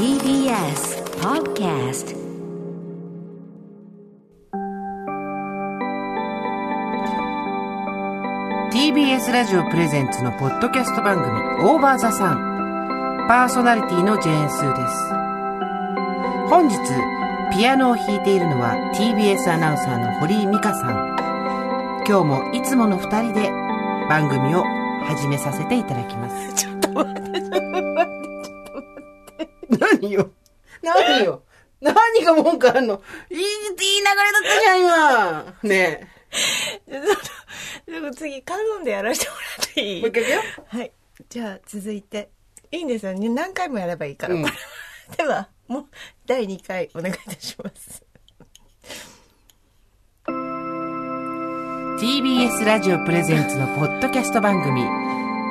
TBS Podcast ラジオプレゼンツのポッドキャスト番組オーバーザさんパーソナリティのジェーンスーです。本日ピアノを弾いているのは TBS アナウンサーの堀井美香さん。今日もいつもの二人で番組を始めさせていただきます 何が文句あんの？いい、いい流れだったじゃん、今。ね ちょっと、でも次、カノンでやらせてもらっていえ。い？もう一回いくよ。はい。じゃあ、続いて。いいんですよね。何回もやればいいから。うん では、もう、第2回お願いいたします。TBS ラジオプレゼンツのポッドキャスト番組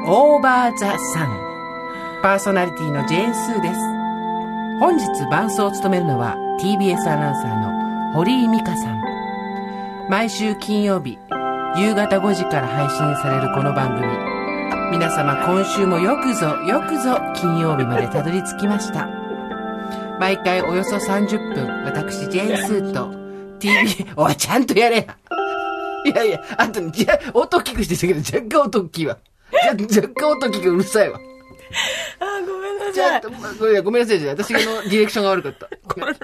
オーバーザサンパーソナリティのジェーンスーです本日伴奏を務めるのは TBS アナウンサーの堀井美香さん毎週金曜日夕方5時から配信されるこの番組皆様今週もよくぞよくぞ金曜日までたどり着きました毎回およそ30分私ジェンスーと TV おいちゃんとやれやいやいや、あと、音大きくしてたけど、若干音大きいわ。若干音大きくうるさいわ。あー、ごめんなさいちょっと、。まごめんなさい、じゃあ私のディレクションが悪かった。ごめん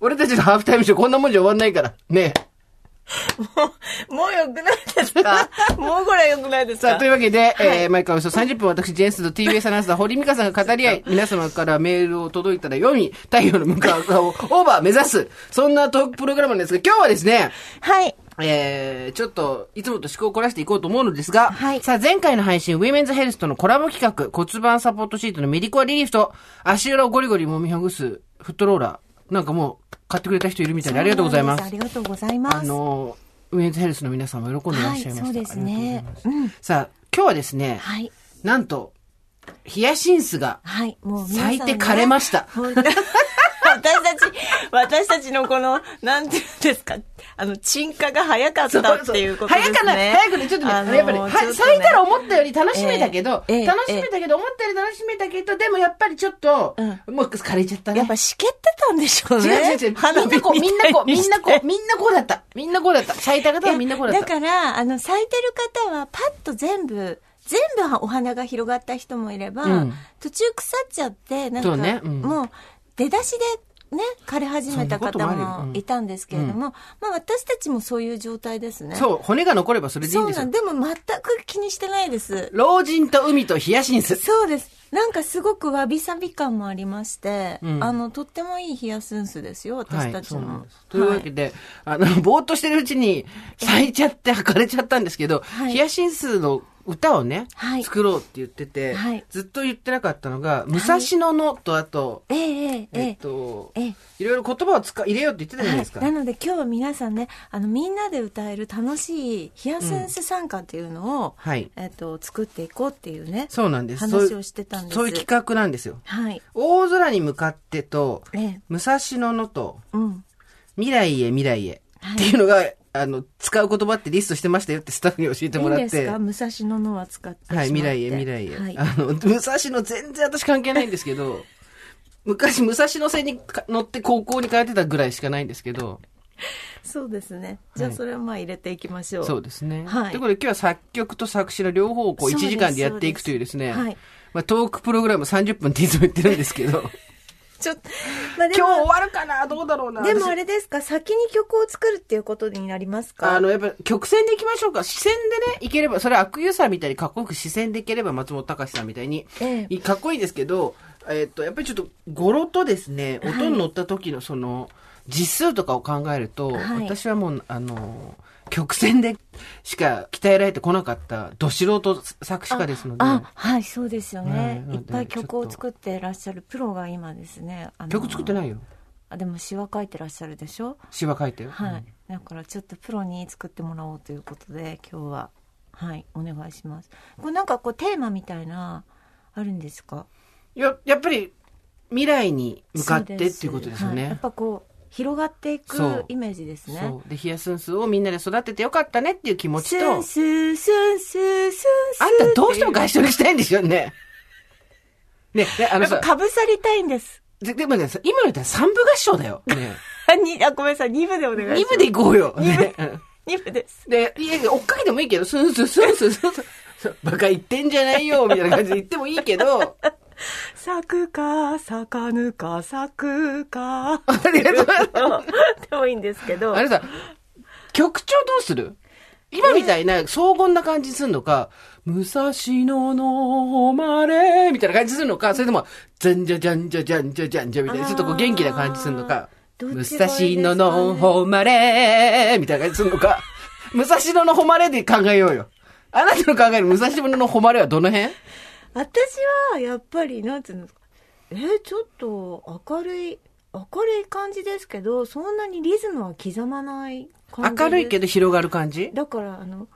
俺たちのハーフタイムショーこんなもんじゃ終わんないから。ねえ。もう、もうよくないですか？もうこれよくないですか？さあ、というわけで、えー、毎回およそ30分私、ジェーンスと TBS アナウンサー、堀美香さんが語り合い、皆様からメールを届いたら読み、太陽の向かう側をオーバー目指す、そんなトークプログラムなんですが、今日はですね、はい。えー、ちょっと、いつもと趣向を凝らしていこうと思うのですが、はいさあ、前回の配信、ウィメンズヘルスとのコラボ企画、骨盤サポートシートのメディコアリリーフと、足裏をゴリゴリ揉みほぐすフットローラー、なんかもう、買ってくれた人いるみたいでありがとうございます。ありがとうございます。あの、ウィメンズヘルスの皆さんも喜んでいらっしゃいました。はいそうですねうございますさあ、今日はですね、はい。なんと、ヒヤシンスがはい。もう咲いて枯れました。本当私たち、私たちのこの、なんていうんですか、あの、鎮火が早かったっていうことですね。早かない、早くね、ちょっとね、あのやっぱり、はちょっとね咲いたら思ったより楽しめたけど、ええええ楽しめたけど、思ったより楽しめたけど、でもやっぱりちょっと、もう枯れちゃったね。やっぱしけってたんでしょうね。違う違う違う。みんなこう、みんなこう、みんなこう、みんなこうだった。みんなこうだった。咲いた方はみんなこうだっだた。から、あの、咲いてる方は、パッと全部、全部お花が広がった人もいれば、うん途中腐っちゃって、なんか、そうねうんもう、出だしで、ね、枯れ始めた方もいたんですけれども、まあ私たちもそういう状態ですね。そう、骨が残ればそれでいいんですよそうなん。でも全く気にしてないです。老人と海とヒヤシンス。そうです。なんかすごくわびさび感もありまして、うんあの、とってもいいヒヤスンスですよ、私たちそうなんの。ですというわけで、あの、ぼーっとしてるうちに咲いちゃって、枯れちゃったんですけど、はいヒヤシンスの歌をね、はい。作ろうって言ってて、はい。ずっと言ってなかったのが、武蔵野のと、あと、ええええええ。っえと、ええ。いろいろ言葉を使入れようって言ってたじゃないですか。はい、なので今日は皆さんねあのみんなで歌える楽しいヒヤセンス参加っていうのを、はい。えっと作っていこうっていうねそうなんです。話をしてたんです。そういう企画なんですよ。はい。大空に向かってと、ええ。武蔵野のと、うん。未来へ未来へ、はいっていうのが、あの、使う言葉ってリストしてましたよってスタッフに教えていいもらって。んですか？武蔵野のは使ってはい、未来へ未来へ。はい。あの、武蔵野全然私関係ないんですけど、昔武蔵野線にか乗って高校に通ってたぐらいしかないんですけど、そうですね。じゃあそれをまあ入れていきましょう、そうですね。はい。ということで今日は作曲と作詞の両方をこう1そうです時間でやっていくというですね、そうですはい。まあ、トークプログラム30分っていつも言ってるんですけど、ちょっと、まあ、で今日終もわるかな？どうだろうな。でも私あれですか？先に曲を作るっていうことになりますか？あの、やっぱ曲線でいきましょうか。視線でね、いければ、それは悪友さんみたいにかっこよく視線でいければ松本隆さんみたいに、ええ。いかっこいいですけど、えっと、やっぱりちょっと語呂とですね、はい音に乗った時のその、実数とかを考えると、はい。私はもう、あの、曲線でしか鍛えられてこなかった、ど素人作詞家ですので、あはいそうですよね、はいい、っぱい曲を作ってらっしゃるプロが今ですね曲作ってないよ。あでも詩は書いてらっしゃるでしょ？詩は書いてよ。はい、だからちょっとプロに作ってもらおうということで今日は。はいお願いします。これなんかこうテーマみたいなあるんですか？や、やっぱり、未来に向かってってそいうことですよね。はい。やっぱこう広がっていくイメージですね。で、ヒヤスンスをみんなで育ててよかったねっていう気持ちスとン、スースンスースンあんたどうしても外食したいんでしょうね。ね、であのさかぶさりたいんですででもね、今の言ったら三部合唱だよ。ね。あ、に、あ、ごめんなさい、2部でお願いします。二部で行こうよ。ね。うん2部です。で、いやいや、追っかけてもいいけど、スンスンスンスンスンバカ言ってんじゃないよ、みたいな感じで言ってもいいけど、咲くか、咲かぬか、咲くか。ありがとうでもいいんですけど。あれさ、曲調どうする？今みたいな荘厳な感じすんのか、武蔵野の誉れみたいな感じするのか、それとも、じゃんじゃじゃんじゃじゃんじゃじゃんじゃみたいな、ちょっとこう元気な感じするのか、武蔵野の誉れみたいな感じするのか、武蔵野の誉れで考えようよ。あなたの考える武蔵野の誉れはどの辺？私は、やっぱり、なんていうんですか。えーちょっと明るい、明るい感じですけど、そんなにリズムは刻まない感じ明るいけど。ど広がる感じ？だから、あの、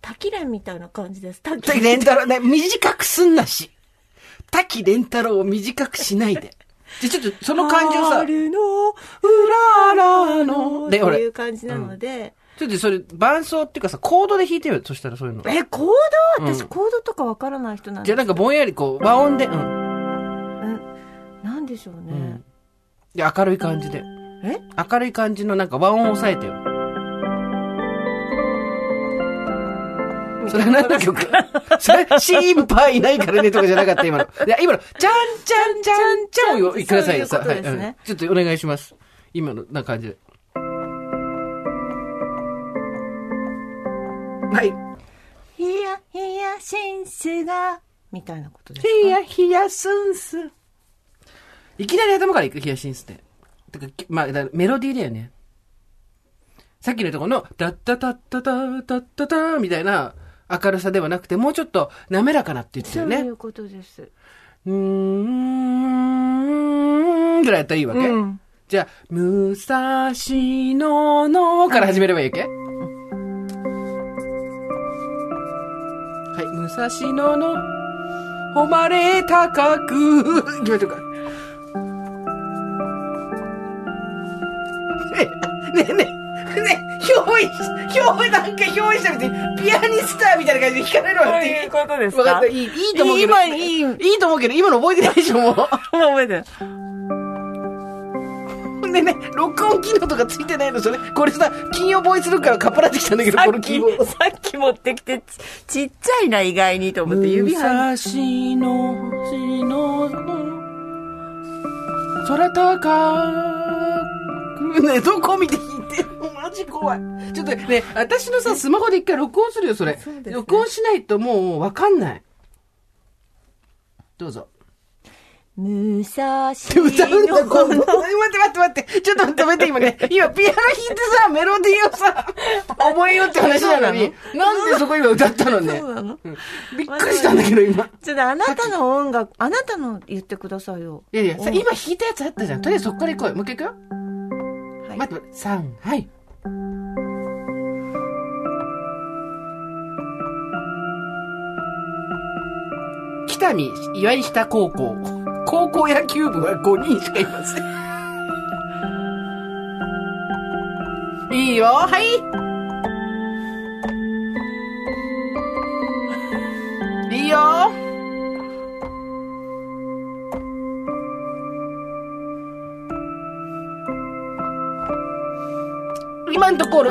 滝蓮みたいな感じです。滝滝蓮太郎ね、短くすんなし。滝蓮太郎を短くしないで。で、ちょっとその感じをさ、春のうららの。で、って俺、いう感じなので、ちょっとそれ、伴奏っていうかさ、コードで弾いてよ。そしたらそういうの。え、コード？うん私、コードとかわからない人なんでじゃあなんかぼんやりこう、和音で、うん。うんなんでしょうねうん。で、明るい感じで。え？明るい感じのなんか和音を抑えてよ。それは何の曲？それ、心配ないからねとかじゃなかった、今の。いや、今の、ちゃんちゃんちゃんちゃんをくださいよ、さ。そういうことですねはいうんちょっとお願いします。今の、な感じで。はい。ヒヤヒヤシンスが、みたいなことですか？ヒヤヒヤスンス。いきなり頭から行く、ヒヤシンスって。てか、きまあ、だメロディーだよね。さっきのとこの、ダッタタッタタッタッタタみたいな明るさではなくて、もうちょっと滑らかなって言ってたよね。そういうことです。うーん、ぐらいやったらいいわけ、うんじゃあ、武蔵野のから始めればいいわけ、はい、武蔵野の誉れ高く、行きましょうか。ねえ、ねえ、ねえ、ねえ、憑依し、憑依、なんか憑依したみたいに、ピアニスターみたいな感じで弾かれるわって。ことでわかった、いい、いいと思うけど。今、いい、もういいと思うけど、今の覚えてないでしょ、もう。覚えてる。でね、録音機能とかついてないの、それ。これさ、金曜ボーイスルックからかっぱらってきたんだけど、さっこのキーボードき、。さっき持ってきて、ちちっちゃいな、意外にと思って、指武は。蔵野、しの、空高く。ね、どこ見て弾いてんの？マジ怖い。ちょっとね、私のさ、スマホで一回録音するよ、それ。そね録音しないともうわかんない。どうぞ。武蔵歌うんだ、今度。野 待って待って待って。ちょっと待って今ね。今、ピアノ弾いてさ、メロディーをさ、覚えようって話なのに。なんでそこ今歌ったのね。そうなのうんびっくりしたんだけど、今。ちょっとあなたの音楽、あなたの言ってくださいよ。いやいや、さ今弾いたやつあったじゃん。とりあえずそっから行こうよ。もう一回行くよ。はい待って待って。三、はい。北見岩井下高校。高校野球部は5人しかいません。いいよ、はい。いいよ。今んところ、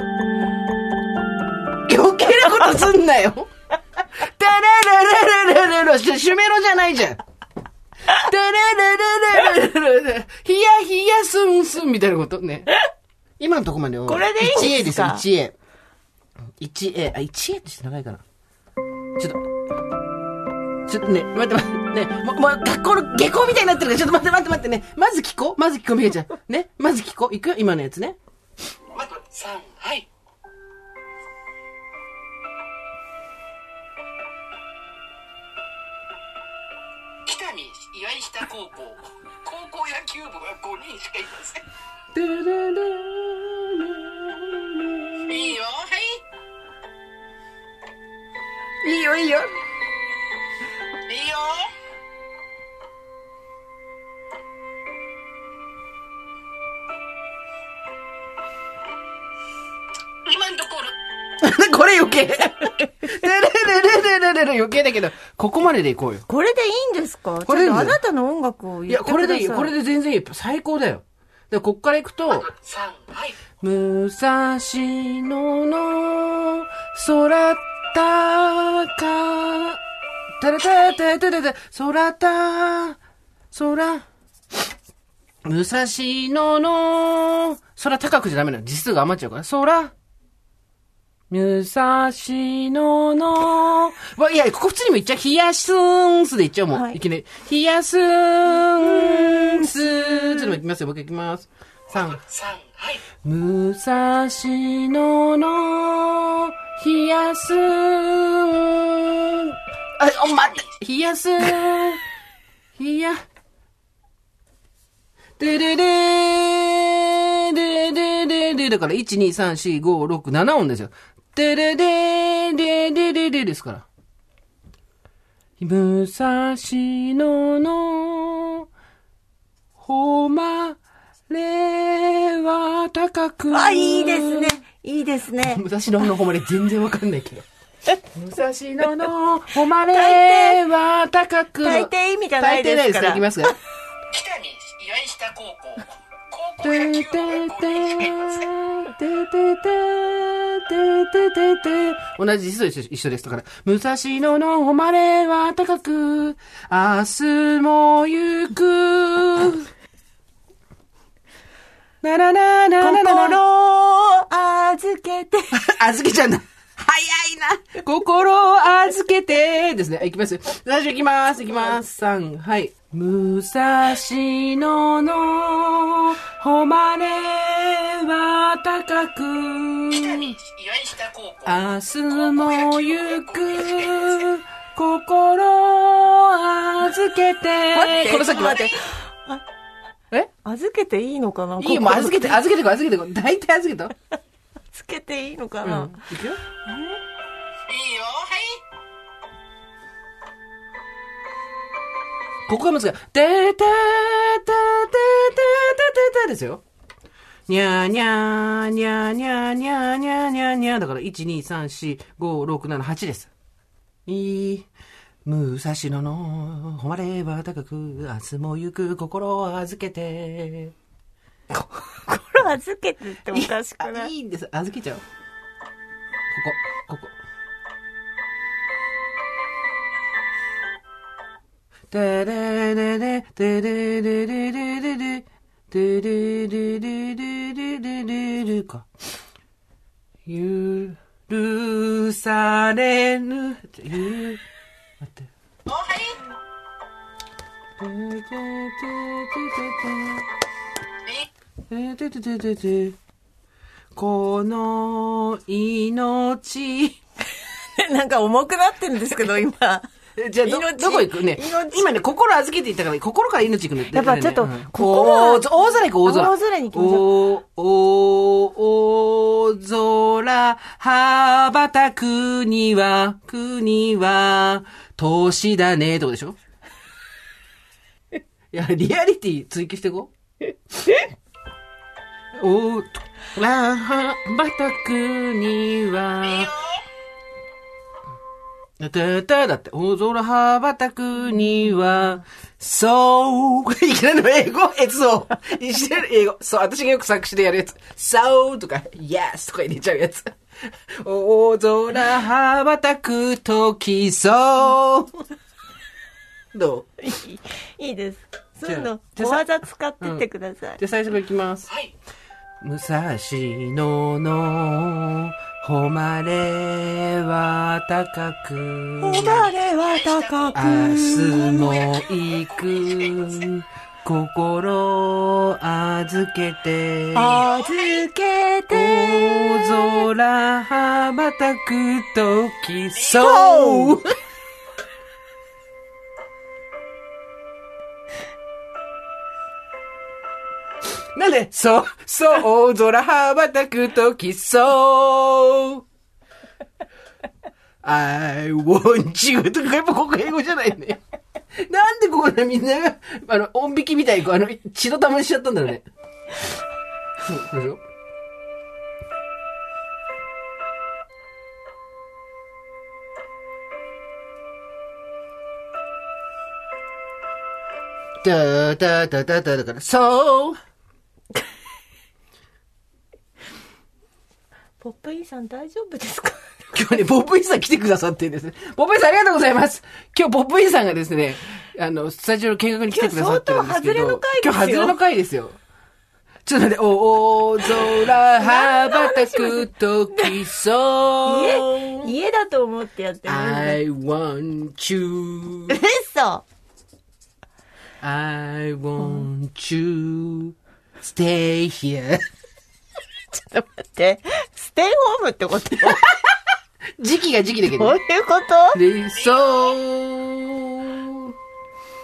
余計なことすんなよ。タラララララララ、シュシュメロじゃないじゃん。タラララララララ、ヒヤヒヤスンスンみたいなことね。今のとこまでをこれでいいんですか？1A ですよ、1A。1A、あ、1A ってして長いかな。ちょっと、ちょっとね、待って待って、ね、もう、もう学校の下校みたいになってるから、ちょっと待って待って待ってね。まず聞こうまず聞こう、みかちゃん。ね、まず聞こう。いくよ、今のやつね。待って待って、3、いいよ。はい。いいよいいよ。いいよ。今んところ。これ余計。余計だけど、ここまででいこうよ。これでいいんですか？これあなたの音楽をい。や、これでいい。よ。これで全然いい。最高だよ。で、こっから行くと、武蔵野の空高、たらたたたたた、空た、空、武蔵野の空高くじゃダメなの。字数が余っちゃうから。空、武蔵野の、わ、いや、ここ普通にも言っちゃう。冷やすんすで言っちゃうもん。はいい、きなり。冷やすんすちょっと行きますよ。僕行きます。3。武蔵野の冷やすん。あ、お、待って。冷やすん。冷や。でででーででででだから、1、2、3、4、5、6、7音ですよ。でででででででですから。武蔵野の、ほまれは高く。あ、いいですね。いいですね。武蔵野のほまれ全然わかんないけど。武蔵野のほまれは高く。大抵意味がないですから大抵ないですから。いきますが。北に岩井下高校高校同じ字数一緒一緒です。だから、武蔵野の誉れは高く、明日も行く。ならななななな。心を預けて。預けちゃうんだ。早いな。心を預けて。ですね。いきますよ。最初いきます。いきます。3、はい。武蔵野の誉れは高く。明日も行く。心を預けて。待ってこの先待って。え？預けていいのかな？いいよ、もう預けて、預けてこい、預けてこい。大体預け て。預けていいのかうな、ん。いくよ。いここが難しい。ててててててててですよ。にゃーにゃーにゃーにゃーにゃーにゃーにゃーにゃーだから、1、2、3、4、5、6、7、8です。いい。武蔵野の誉れは高く、明日も行く心を預けて。心預けてっておかしくあない？いいんです。預けちゃおう。ここ、ここ。てれれれ、てれれれれれれ、てれれれれれれれれか。許されぬ、ゆ、待って。おはいてててててて。てててててて。この命。なんか重くなってるんですけど、今。えじゃあど、命どこ行くね？命今ね、心預けて言ったから、心から命行くのって。やっぱちょっと心はおー大空行く、大空。大空に行きましょう。お、お、大空、羽ばたくには、国は、年だね、とこでしょ いや、リアリティ追求していこう。お、ら、羽ばたくには、たただって、大空羽ばたくには、そう、いきなりの英語、えつそう。いきなり英語。そう、私がよく作詞でやるやつ。そうとか、yes とか入れちゃうやつ。大空羽ばたくとき、そう。どう？いいです。そういうの、小技使ってってください。じゃあ最初からいきます。はい武蔵野の誉れは高く。誉れは高く。明日も行く心預けて預けて。大空羽ばたくときそうで、そう、そう、大空羽ばたくときそう。I want you とかやっぱここ英語じゃないね。なんでここでみんなが、あの、音引きみたいにこう、あの、血の玉にしちゃったんだろうね。そう、これでしょだだだだだだから、そうポップインさん大丈夫ですか？今日ね、ポップインさん来てくださってですね。ポップインさんありがとうございます。今日ポップインさんがですね、あの、スタジオの見学に来てくださってるんですけど。今日相当外れの回ですよ今日外れの回ですよ。ちょっと待って、大空羽ばたく時そう。家、家だと思ってやってます。I want you. 嘘 I want you. Stay here. ちょっと待って。ステイホームってこと？ど 時期が時期だけどうね。いうこと？で、そう。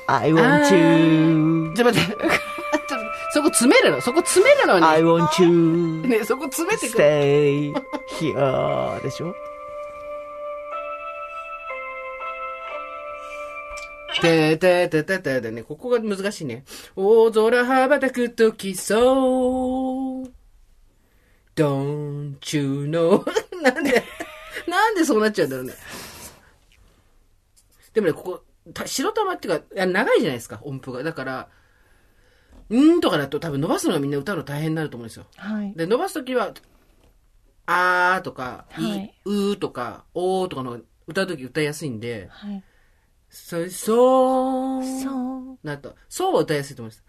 ?I want you. ちょっと待って。そこ詰めるの？そこ詰めるのに。I want you. ね、そこ詰めてくる。stay here でしょ？ててててててね、ここが難しいね。大空羽ばたくときそう。Don't you know? なんで、なんでそうなっちゃうんだろうね。でもね、ここ、た白玉っていうか、いや長いじゃないですか、音符が。だから、んーとかだと多分伸ばすのがみんな歌うの大変になると思うんですよ。はい。で、伸ばすときは、あーとか、い、はいうーとか、おーとかの歌うとき歌いやすいんで、はい。そ、そう、そう。なと、そうは歌いやすいと思います。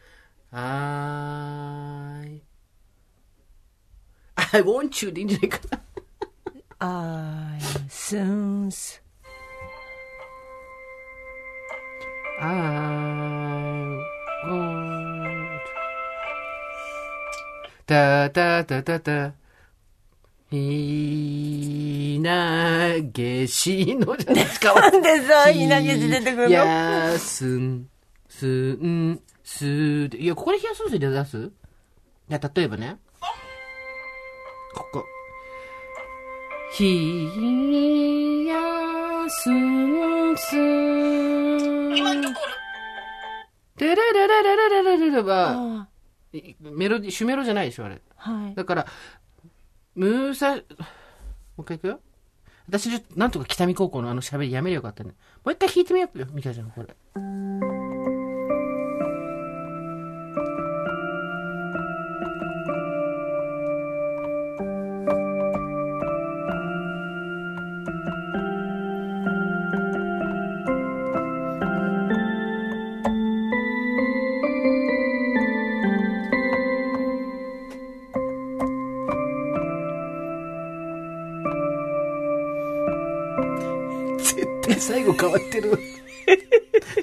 I, I want you でいいんじゃないかな。I soon. I want. たたたたた。ひなげしのじゃないですか。なんでさ、ひなげし出てくるの？やすん、すん、すで。いや、ここで冷やすんすで出す？いや、例えばね。ここ。ひやすんす。今のところてれれれれれれれれれは、メロディ、主メロじゃないでしょ、あれ。あはい。だから、武蔵、もう一回いくよ。私、なんとか北見高校のあの喋りやめりゃよかったね。もう一回弾いてみようよ、ミカちゃん、これ。後変わってる。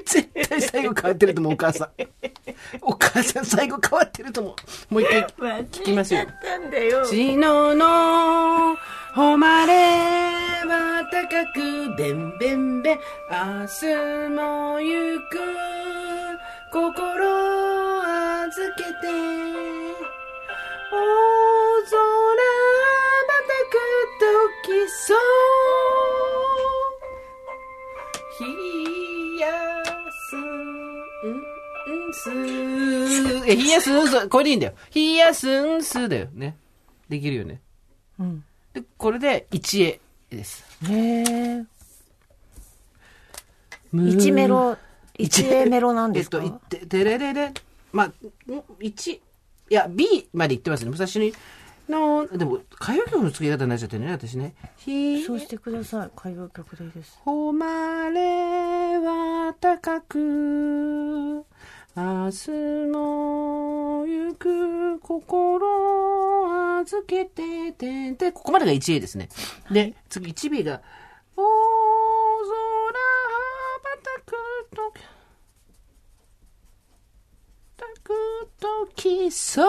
絶対最後変わってると思う、お母さん。お母さん最後変わってると思う。もう一回聞きますよ。たんだよ。しのの誉れは高くべんべんべん明日も行く心預けて大空ばたく時そうんすえ、ひやすんす、これでいいんだよ。ひやすんすだよね。できるよね。うん。で、これで1絵です。へえ。一メロ、一 A メロなんですかえっと、いって、てれれれ。まあ、1、いや、B まで言ってますね。最初に、の、でも、歌謡曲の作り方になっちゃってるね、私ね。ひ、そうしてください。歌謡曲でいいです。誉れは高く、明日も行く心預けててで、ここまでが 1A ですね。で、次 1B が、大空羽ばたくと、たくときそう、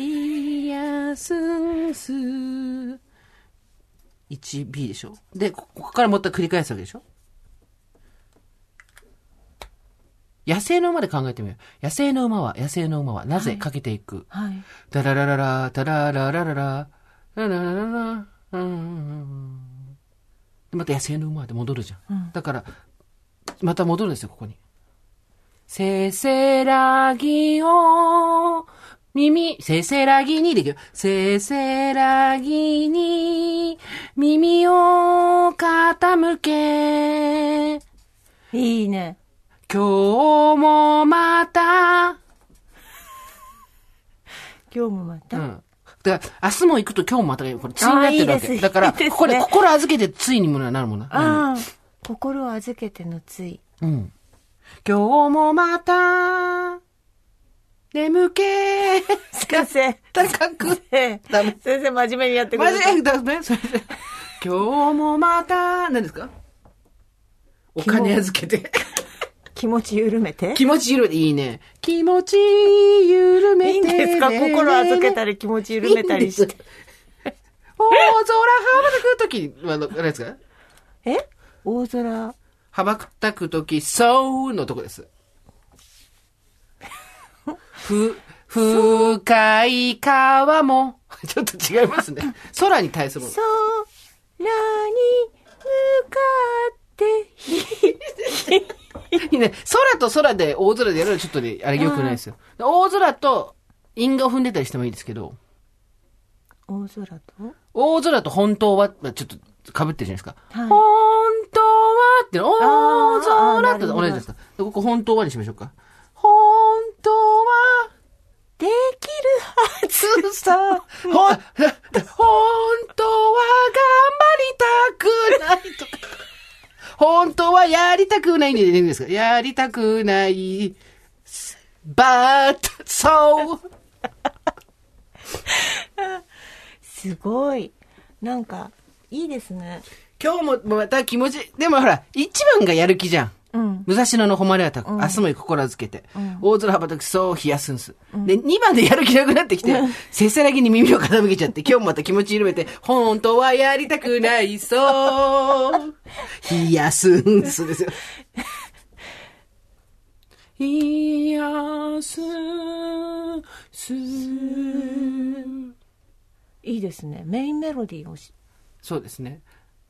いやすんす。1B でしょ。で、こここからもう一回繰り返すわけでしょ野生の馬で考えてみよう。野生の馬は、野生の馬は、なぜかけていく？はい。ダララララ、ダラララララ、ラララララ、うん。でまた野生の馬で戻るじゃん。だから、また戻るんですよ、ここに。せせらぎを、耳、せせらぎにできる。せせらぎに、耳を傾け、いいね。今日もまた、今日もまた？うん。だから、明日も行くと今日もまたがこれ、ついになってるわけ。いいだから、ここで心預けてついにもなるもんな。ああ、心を預けてのつい。うん。うん。今日もまた、眠気、先生。高く。先。生、真面目にやってください。でダメそれで。今日もまた、何ですか？お金預けて。気持ち緩めて。気持ち緩めて、いいね。気持ち緩めて。いいんですか心預けたり気持ち緩めたりして。大空羽ばたくとき、あの、何ですかえ大空。羽ばたくとき、そうのとこです。ふ、深い川も、ちょっと違いますね。空に対するもの。空ね。空と空で大空でやるのはちょっとね、あれ良くないですよ。大空と因果を踏んでたりしてもいいですけど、大空と？大空と本当は、まあちょっと被ってるじゃないですか。はい本当はっての、大空ってなるほど同じですか。でここ本当はにしましょうか。本当は、できるはずさ、本当は頑張りたくないとか。本当はやりたくないんでいいんですか？やりたくない。but, so. すごい。なんか、いいですね。今日もまた気持ち、でもほら、一番がやる気じゃん。うん。武蔵野の誉れはたく、明日も心づけて、大空羽ばたくそう冷やすんす。で、2番でやる気なくなってきて、せせらぎに耳を傾けちゃって、今日もまた気持ち緩めて、本当はやりたくない、そう。冷やすんすですよ。冷やす、す。いいですね。メインメロディーをし、そうですね。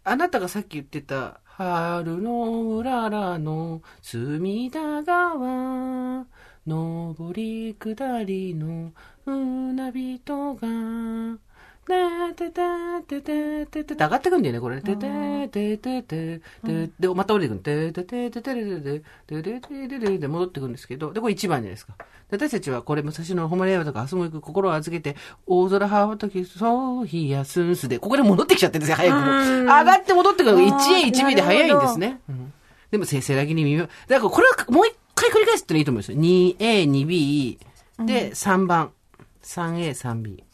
あなたがさっき言ってた、春のうららの隅田川、上り下りの船人が、たてたててててて上がってくんだよね、これ。ててててててで、また降りてくる。ててててててててててててで戻ってくるんですけど、で、これ1番じゃないですか。私たちはこれ、武蔵野の誉れ山とか、明日も行く心を預けて、大空羽ばたき、そう、冷やすんすで、ここで戻ってきちゃってるんですよ、早くも。上がって戻ってくるのが 1A、1B で早いんですね。でも、せせらぎに耳を、だからこれはもう一回繰り返すってのいいと思うんですよ。2A、2B、で、3番。3A、3B。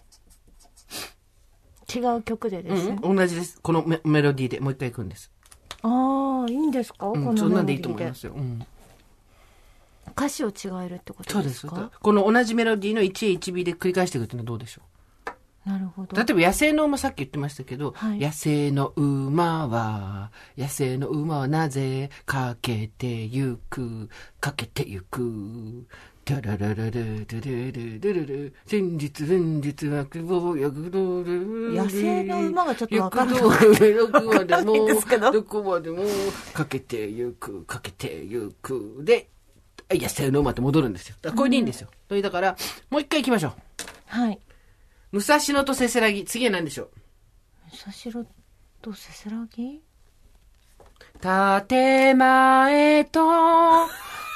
違う曲でですね。うん、同じです。このメメロディーでもう一回行くんです。ああ、いいんですか、うん、このメロディーそんなんでいいと思いますよ。うん。歌詞を違えるってことそうです。かこの同じメロディーの 1A、1B で繰り返していくっていうのはどうでしょなるほど。う例えば野生の馬さっき言ってましたけど、はい野生の馬は、野生の馬はなぜかけてゆく、かけてゆく。タララララタラらララ先日先日は久保ど動野生の馬がちょっと分からない。どこまでもど。こまでもかけてゆくかけてゆく。で野生の馬って戻るんですよ。これでいいんですよ、それだからもう一回行きましょう。はい。武蔵野とせせらぎ次は何でしょう？武蔵野とせせらぎ？建前と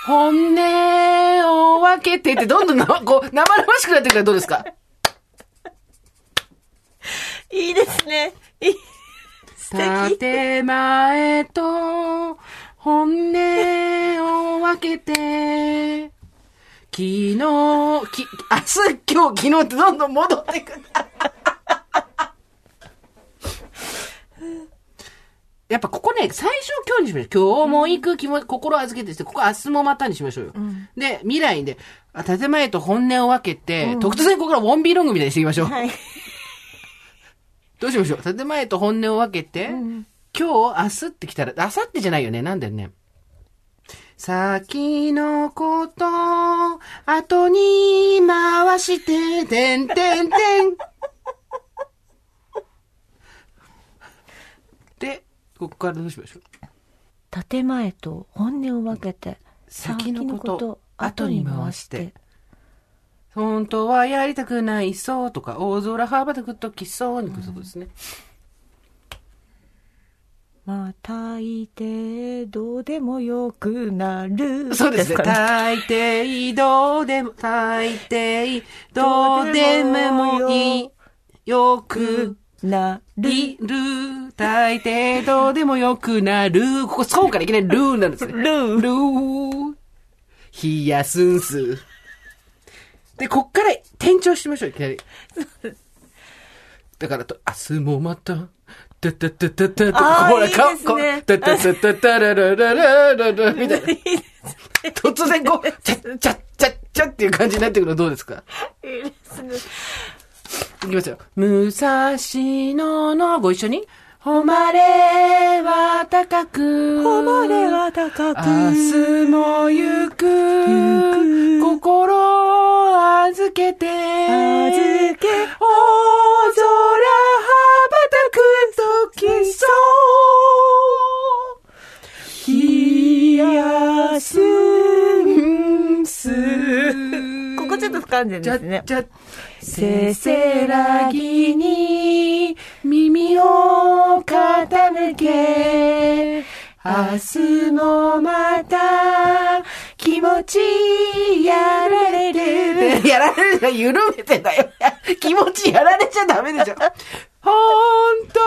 本音を分けてってどんどんなこう 生々しくなってくるからどうですか？いいですね。いい。建前と本音を分けて昨日、き、明日、今日、昨日ってどんどん戻ってくる。やっぱここね、最初今日にしましょう。今日も行く気も、心預けてして、ここ明日もまたにしましょうよ。で、未来で、あ建前と本音を分けて、突然ここからウォンビーロングみたいにしていきましょう。はい。どうしましょう？建前と本音を分けて、今日、明日って来たら、明後日じゃないよね。なんだよね。先のこと、後に回して、てんてんてん。で、ここからどうしましょう？建前と本音を分けて、先のこと後に回して。本当はやりたくないそうとか、大空羽ばたくときそうにくるとこですね。まあ、大抵どうでもよくなる。そうですね。か大抵どうでも、大抵どうでもいい。よくなる。いる。大抵どうでもよくなる。ここ、そうからいきなりルーなんですね。ルールー。冷やすんす。で、こっから転調してみましょう、いきなり。だからと、明日もまた、たたたたたた、ほら、あーいいですねかこたたたたたらららららら、みたいな。突然こう、ちゃっちゃっちゃっちゃっていう感じになってくるのどうですかいいですね。いきますよ。武蔵野のご一緒に。誉れは高く。誉れは高く。明日も行く。心を預けて。預け大空羽ばたく時そう。冷やすんす。ここちょっと不完全じゃ、ですね。じゃ、せせらぎに耳を傾け、明日もまた気持ちやられる。やられるじゃ緩めてだよ。気持ちやられちゃダメでしょ。本当は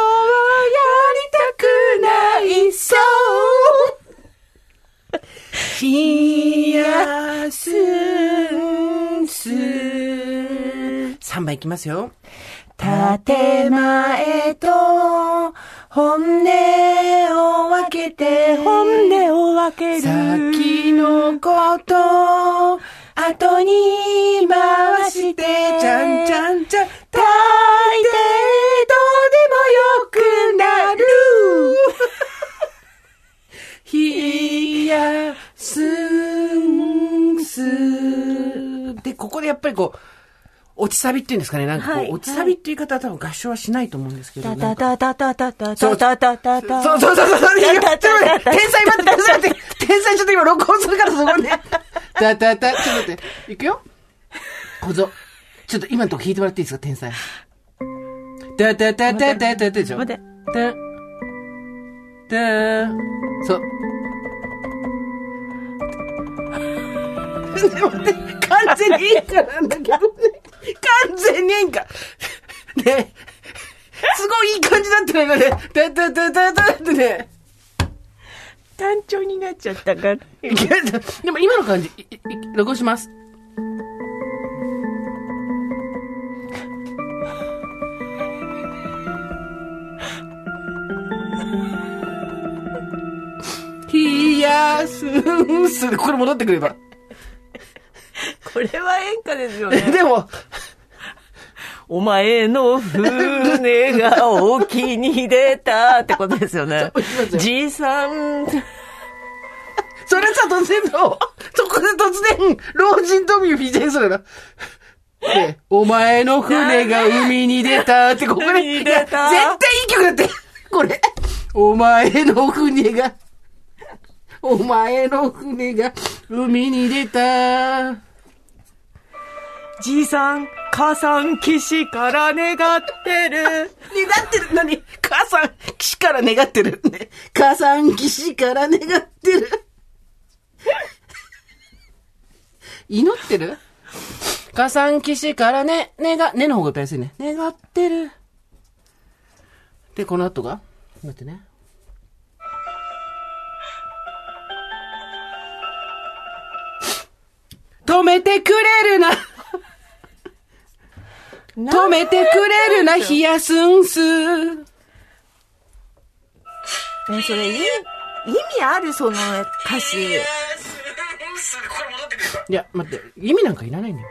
やりたくないそう。冷やすんす。3番いきますよ。建前と本音を分けて、本音を分ける。先のこと、後に回して、ちゃんちゃんちゃん、大抵どうでもよくなる。冷やすんす。で、ここでやっぱりこう、落ちサビっていうんですかね。なんかこう、はい落ちサビっていう言い方は多分合唱はしないと思うんですけど。タなんかタタタタタそうタタタタタ。そうそうそうそう。いやちょっと待って天才待って、天才待って。天才ちょっと今録音するからそこね。たたた、ちょっと待って。いくよ。小僧。ちょっと今のとこ弾いてもらっていいですか、天才。たたたたたたでしょ。待ってた。た。そう。でもね、完全に演歌なんだけどね。完全に演歌。ね。すごいいい感じだったの今ね。たたたたたってね。単調になっちゃったから。でも今の感じ、いいい録音します。冷やすんすで、これ戻ってくれば。これは演歌ですよね。でも、お前の船が沖に出たってことですよね。じいさん。それさ、突然の、そこで突然、老人とミューフィーチャーするの。で、お前の船が海に出たって、ここで。海に出た絶対いい曲だって。これ。お前の船が、お前の船が海に出た。じいさん、母さん、岸から願ってる。願ってる？何？母さん、岸から願ってる。ね。母さん、岸から願ってる。祈ってる？母さん、岸からね、願、ねの方が歌いやすいね。願ってる。で、この後が？待ってね。止めてくれるな止めてくれるな、冷やすんす。え、それ、意意味あるその歌詞。いや、待って、意味なんかいらないんだよ。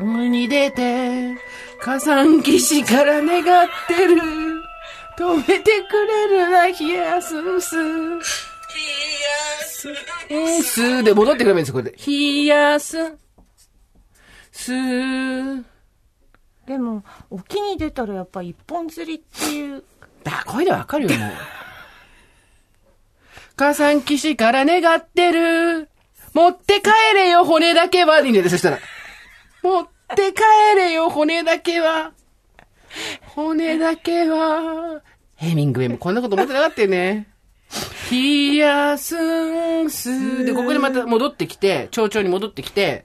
海に出て、火山岸から願ってる。止めてくれるな、冷やすんす。冷やす。すで戻ってくればいいんですよ、これで。冷やす。す。でも、沖に出たらやっぱ一本釣りっていう。だ、声でわかるよ、もう。火山岸から願ってる。持って帰れよ、骨だけは。いいんだよ、そしたら。持って帰れよ、骨だけは。骨だけは。ヘミングウェイもこんなこと思ってなかったよね。ヒヤスンスで、ここでまた戻ってきて、蝶々に戻ってきて、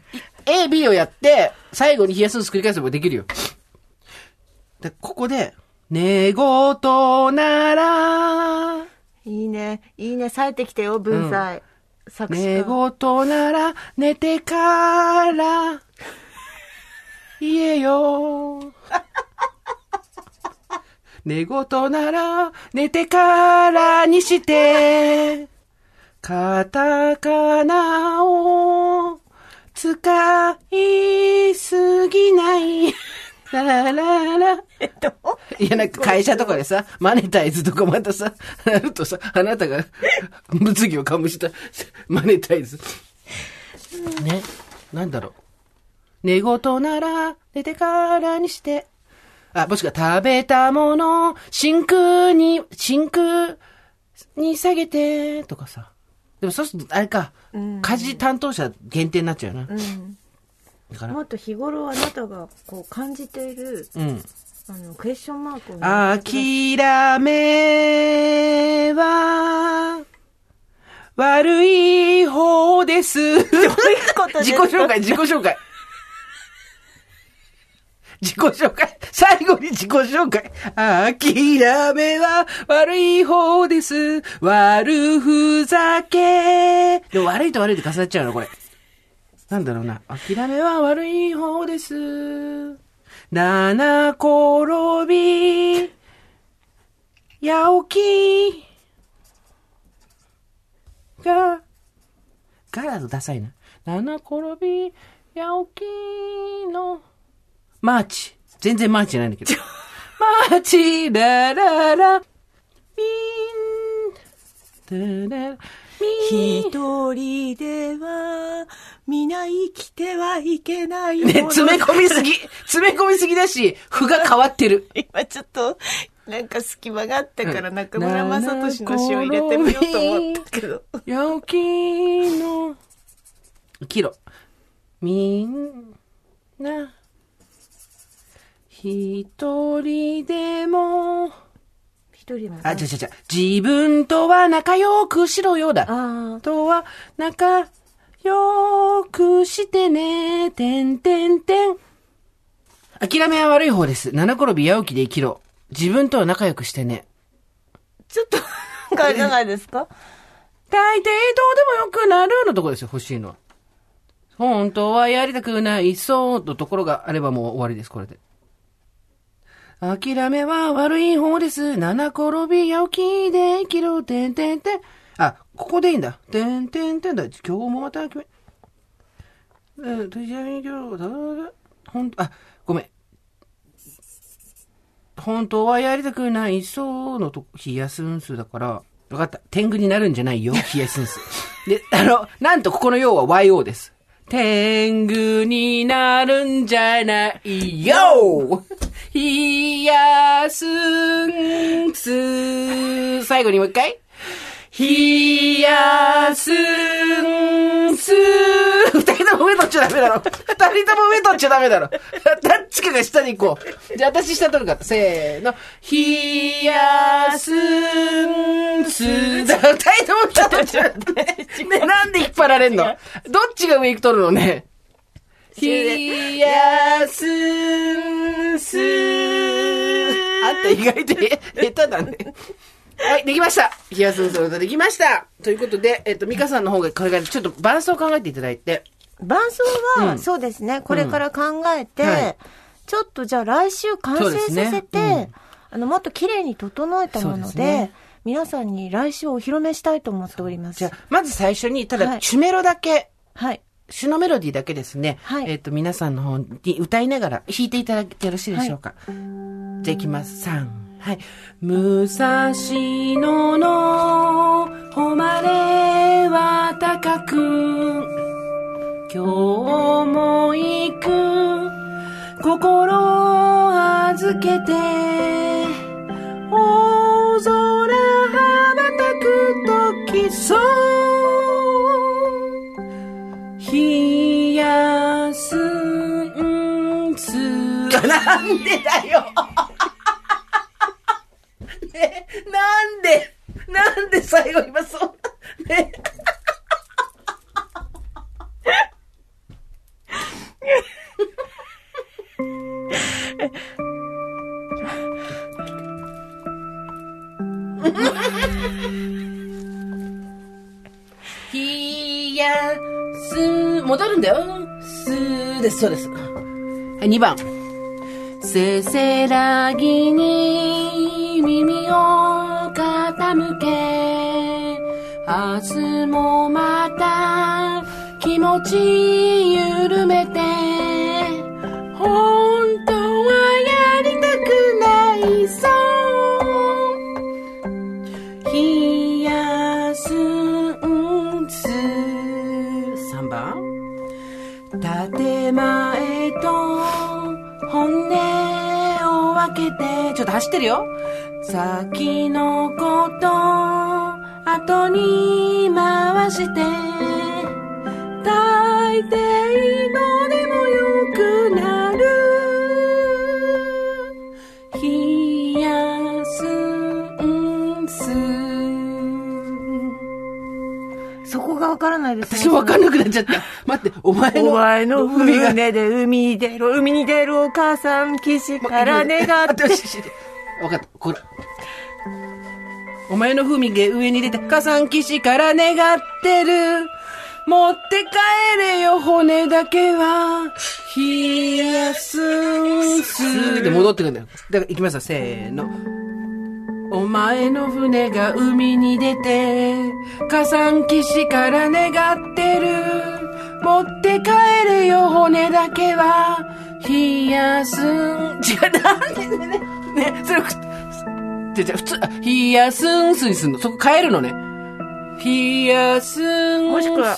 A、B をやって、最後に冷やすの繰り返せばできるよ。で、ここで、寝言なら、いいね。いいね。冴えてきてよ、文才。作詞寝家。言なら、寝てから、言えよ。寝言なら、寝てからにして、カタカナを使いすぎない。ララララ。えっと、いや、なんか会社とかでさ、マネタイズとかまたさ、なるとさ、あなたが物議を醸した マネタイズ。ね、なんだろう。寝言なら寝てからにして。あ、もしくは食べたもの、真空に、真空に下げて、とかさ。でもそうすると、あれか、家事担当者限定になっちゃうよな。うん。だから、もっと日頃あなたがこう感じている、うん。あの、クエスチョンマークを。諦めは、悪い方です。どういうことですか？自己紹介、自己紹介。自己紹介。最後に自己紹介。諦めは悪い方です。悪ふざけ。でも悪いと悪いで重なっちゃうの、これ。なんだろうな。諦めは悪い方です。七転び。八起き。が、がだとダサいな。七転び、八起きの、マーチ。全然マーチじゃないんだけど。マーチ、ラララ、ミン、タララ。一人では、皆生きてはいけない。ね、詰め込みすぎ。詰め込みすぎだし、譜が変わってる。今ちょっと、なんか隙間があったから中村雅俊の詩を入れてみようと思ったけど。陽気の、生きろ。みんな、一人でも、一人も。あ、違う違う違う。自分とは仲良くしろよだ。あとは仲良くしてね。てんてんてん。諦めは悪い方です。七転び八起きで生きろ。自分とは仲良くしてね。ちょっと、なんかじゃないですか？大抵どうでもよくなるのとこですよ、欲しいのは。本当はやりたくない、そうのところがあればもう終わりです、これで。諦めは悪い方です。七転び八起きで生きろ、てんてんてん。あ、ここでいいんだ。てんてんてんだ。今日もまた決め。えー、とじゃみ今日、だほん、あ、ごめん。本当はやりたくない、そうのと、冷やすんすだから、わかった。天狗になるんじゃないよ、冷やすんす。で、あの、なんとここの用は YO です。天狗になるんじゃないよ冷やすんす。最後にもう一回。冷やすんす。取っちゃダメだろ。二人とも上取っちゃダメだろ。どっちかが下に行こう。じゃあ私下取るから。せーの。冷やすんす。だ二人とも下取っちゃダメ。ね、なんで引っ張られんの？どっちが上行く取るのね？冷やすんす。あんた意外とへ下手だね。はい、できました。冷やすんすの歌できました。ということで、えっと、ミカさんの方がこれからちょっと伴奏を考えていただいて。伴奏は、うんそうですね、これから考えて、うんはいちょっとじゃあ来週完成させて、うんあの、もっと綺麗に整えたもので、皆さんに来週お披露目したいと思っております。じゃあ、まず最初に、ただ、はいシュメロだけ、はい。シュのメロディーだけですね。はいえっ、と、皆さんの方に歌いながら弾いていただいてよろしいでしょうか。じゃあ行きます。3。はい。武蔵野の誉れは高く今日も行く。心預けて。大空羽ばたく時そう。冷やすんつ。なんでだよ。ねなんでなんで最後今そうそうです。はい、2番。せせらぎに耳を傾け、明日もまた気持ちいいと走ってるよ。先のこと後に回して。がわからないですね。私わかんなくなっちゃった。待って、お前の。お前の。船で海に出る、海に出るお母さん、岸から願って。わかった。これ。お前の風味が上に出て、火山岸から願ってる。持って帰れよ、骨だけは。冷やすんす。で戻ってくるんだよ。だから、行きますよ、せーの。お前の船が海に出て、火山岸から願ってる。持って帰れよ、骨だけは。冷やすん。違う、なんでね、ね、ね、それ、ふじゃじゃ普通、あ冷やすんすにすんの。そこ変えるのね。冷やすんす。もしくは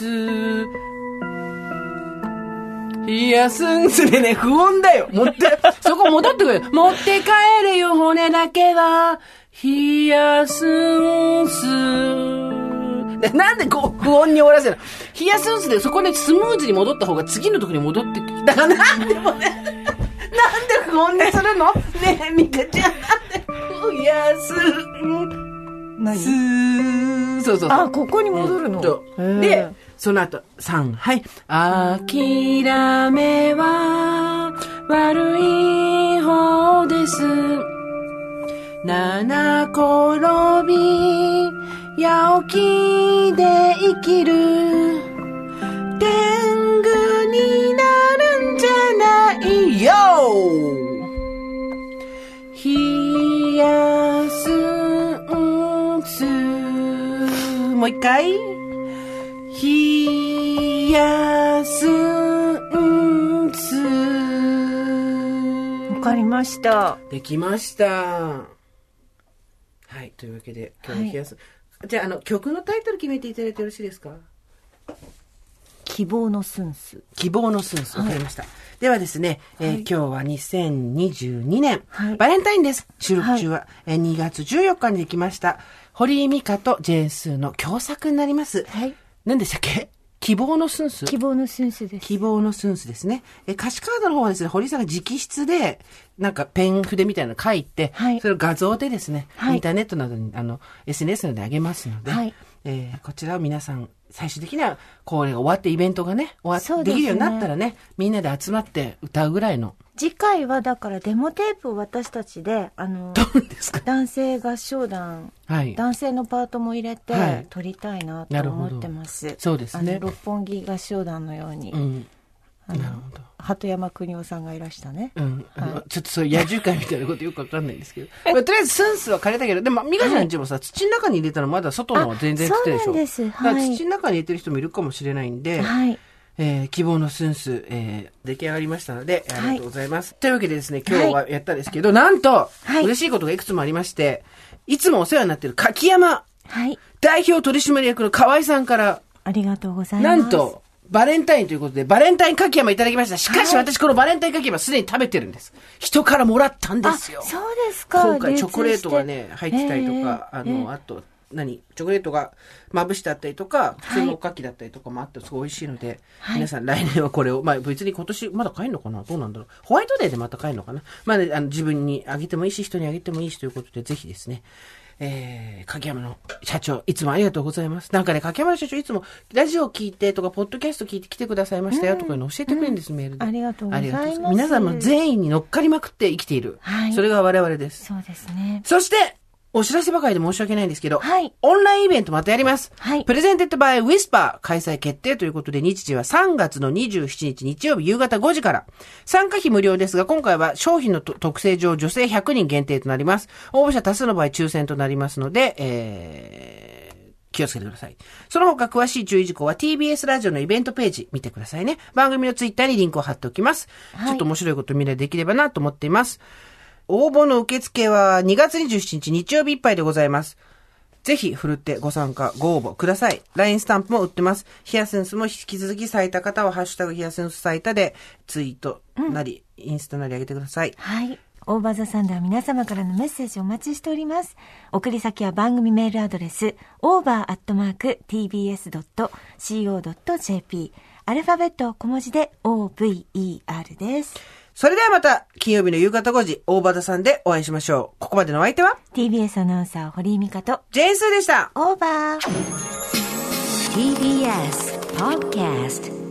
冷やすんすでね、不穏だよ。持って、そこ戻ってくれ。持って帰れよ、骨だけは。冷やすんす。でなんでこう、不穏に終わらせるの？冷やすんすで、そこでスムーズに戻った方が次のとこに戻ってくだからなんでもね、なんで不穏にするの？ねえ、ミカちゃん、なんで、冷やすん何す。そうそうそう。あ、ここに戻るの？そうへーで、その後、3、はい。諦めは悪い方です。七転び、八起きで生きる。天狗になるんじゃないよ冷やすんす。もう一回。冷やすんす。わかりました。できました。はい。というわけで、今日の冷やす。じゃあ、あの、曲のタイトル決めていただいてよろしいですか？希望のスンス。希望のスンス。わかりました。ではですね、えーはい今日は2022年、はいバレンタインです。収録中は、えー2月14日にできました、堀井美香とジェーンスーの共作になります。はい。何でしたっけ？希望のスンス？希望のスンスです。希望のスンスですね。え、歌詞カードの方はですね、堀井さんが直筆で、なんかペン筆みたいなの書いて、はいそれを画像でですね、はいインターネットなどに、あの、SNS などで上げますので、はいえーこちらを皆さん、最終的には、これが終わってイベントがね、終わっ、そうできるようになったらね、みんなで集まって歌うぐらいの、次回はだからデモテープを私たちで、あの、男性合唱団、はい。男性のパートも入れてはい。撮りたいなと思ってます。そうですね。六本木合唱団のように、うん。鳩山邦夫さんがいらしたね。うん。はいちょっとそういう野獣会みたいなことよくわかんないんですけど。まあとりあえずスンスは枯れたけど、でも、ミカちゃんちもさ、土の中に入れたらまだ外のは全然来てるでしょ。そうですだからはい土の中に入れてる人もいるかもしれないんで、はい。えー希望のスンス、えー出来上がりましたので、あはいりがとうございます。というわけでですね、今日はやったんですけど、なんと、はい嬉しいことがいくつもありまして、いつもお世話になっている柿山はい。代表取締役の河合さんから、ありがとうございます。なんと、バレンタインということで、バレンタインかき山いただきました。しかし私このバレンタインかき山すでに食べてるんです。人からもらったんであ、すよ。そうですか。今回チョコレートがね、入ってたりとか、あの、ええええ。あと、何？チョコレートがまぶしてあったりとか、普通のおかきだったりとかもあって、すごい美味しいので、はい。皆さん来年はこれを、まあ別に今年まだ買えるのかな？どうなんだろう？ホワイトデーでまた買えるのかな？まあね、あの自分にあげてもいいし、人にあげてもいいしということで、ぜひですね、えー、柿山の社長、いつもありがとうございます。なんかね、柿山の社長、いつも、ラジオ聞いてとか、ポッドキャスト聞いて来てくださいましたよとかいうの教えてくれるんです、メールで。ありがとうございますありがとうござ皆さんも善意に乗っかりまくって生きている。はいそれが我々です。そうですね。そして、お知らせばかりで申し訳ないんですけど、はいオンラインイベントまたやります。はい presented by ウィスパー開催決定ということで、日時は3月の27日日曜日夕方5時から。参加費無料ですが、今回は商品のと特性上女性100人限定となります。応募者多数の場合抽選となりますので、えー、気をつけてください。その他詳しい注意事項は TBS ラジオのイベントページ見てくださいね。番組のツイッターにリンクを貼っておきます。はいちょっと面白いことみんなでできればなと思っています。応募の受付は2月27日日曜日いっぱいでございます。ぜひ、ふるってご参加、ご応募ください。LINE スタンプも売ってます。ヒヤセンスも引き続き咲いた方は、ハッシュタグヒヤセンス咲いたで、ツイートなり、インスタなり上げてください。はい。オーバーザサンダー皆様からのメッセージお待ちしております。送り先は番組メールアドレス、over.tbs.co.jp。アルファベット小文字で OVER です。それではまた、金曜日の夕方5時、大場田さんでお会いしましょう。ここまでのお相手は、TBS アナウンサー堀井美香とジェーンスーでした。オーバー TBS Podcast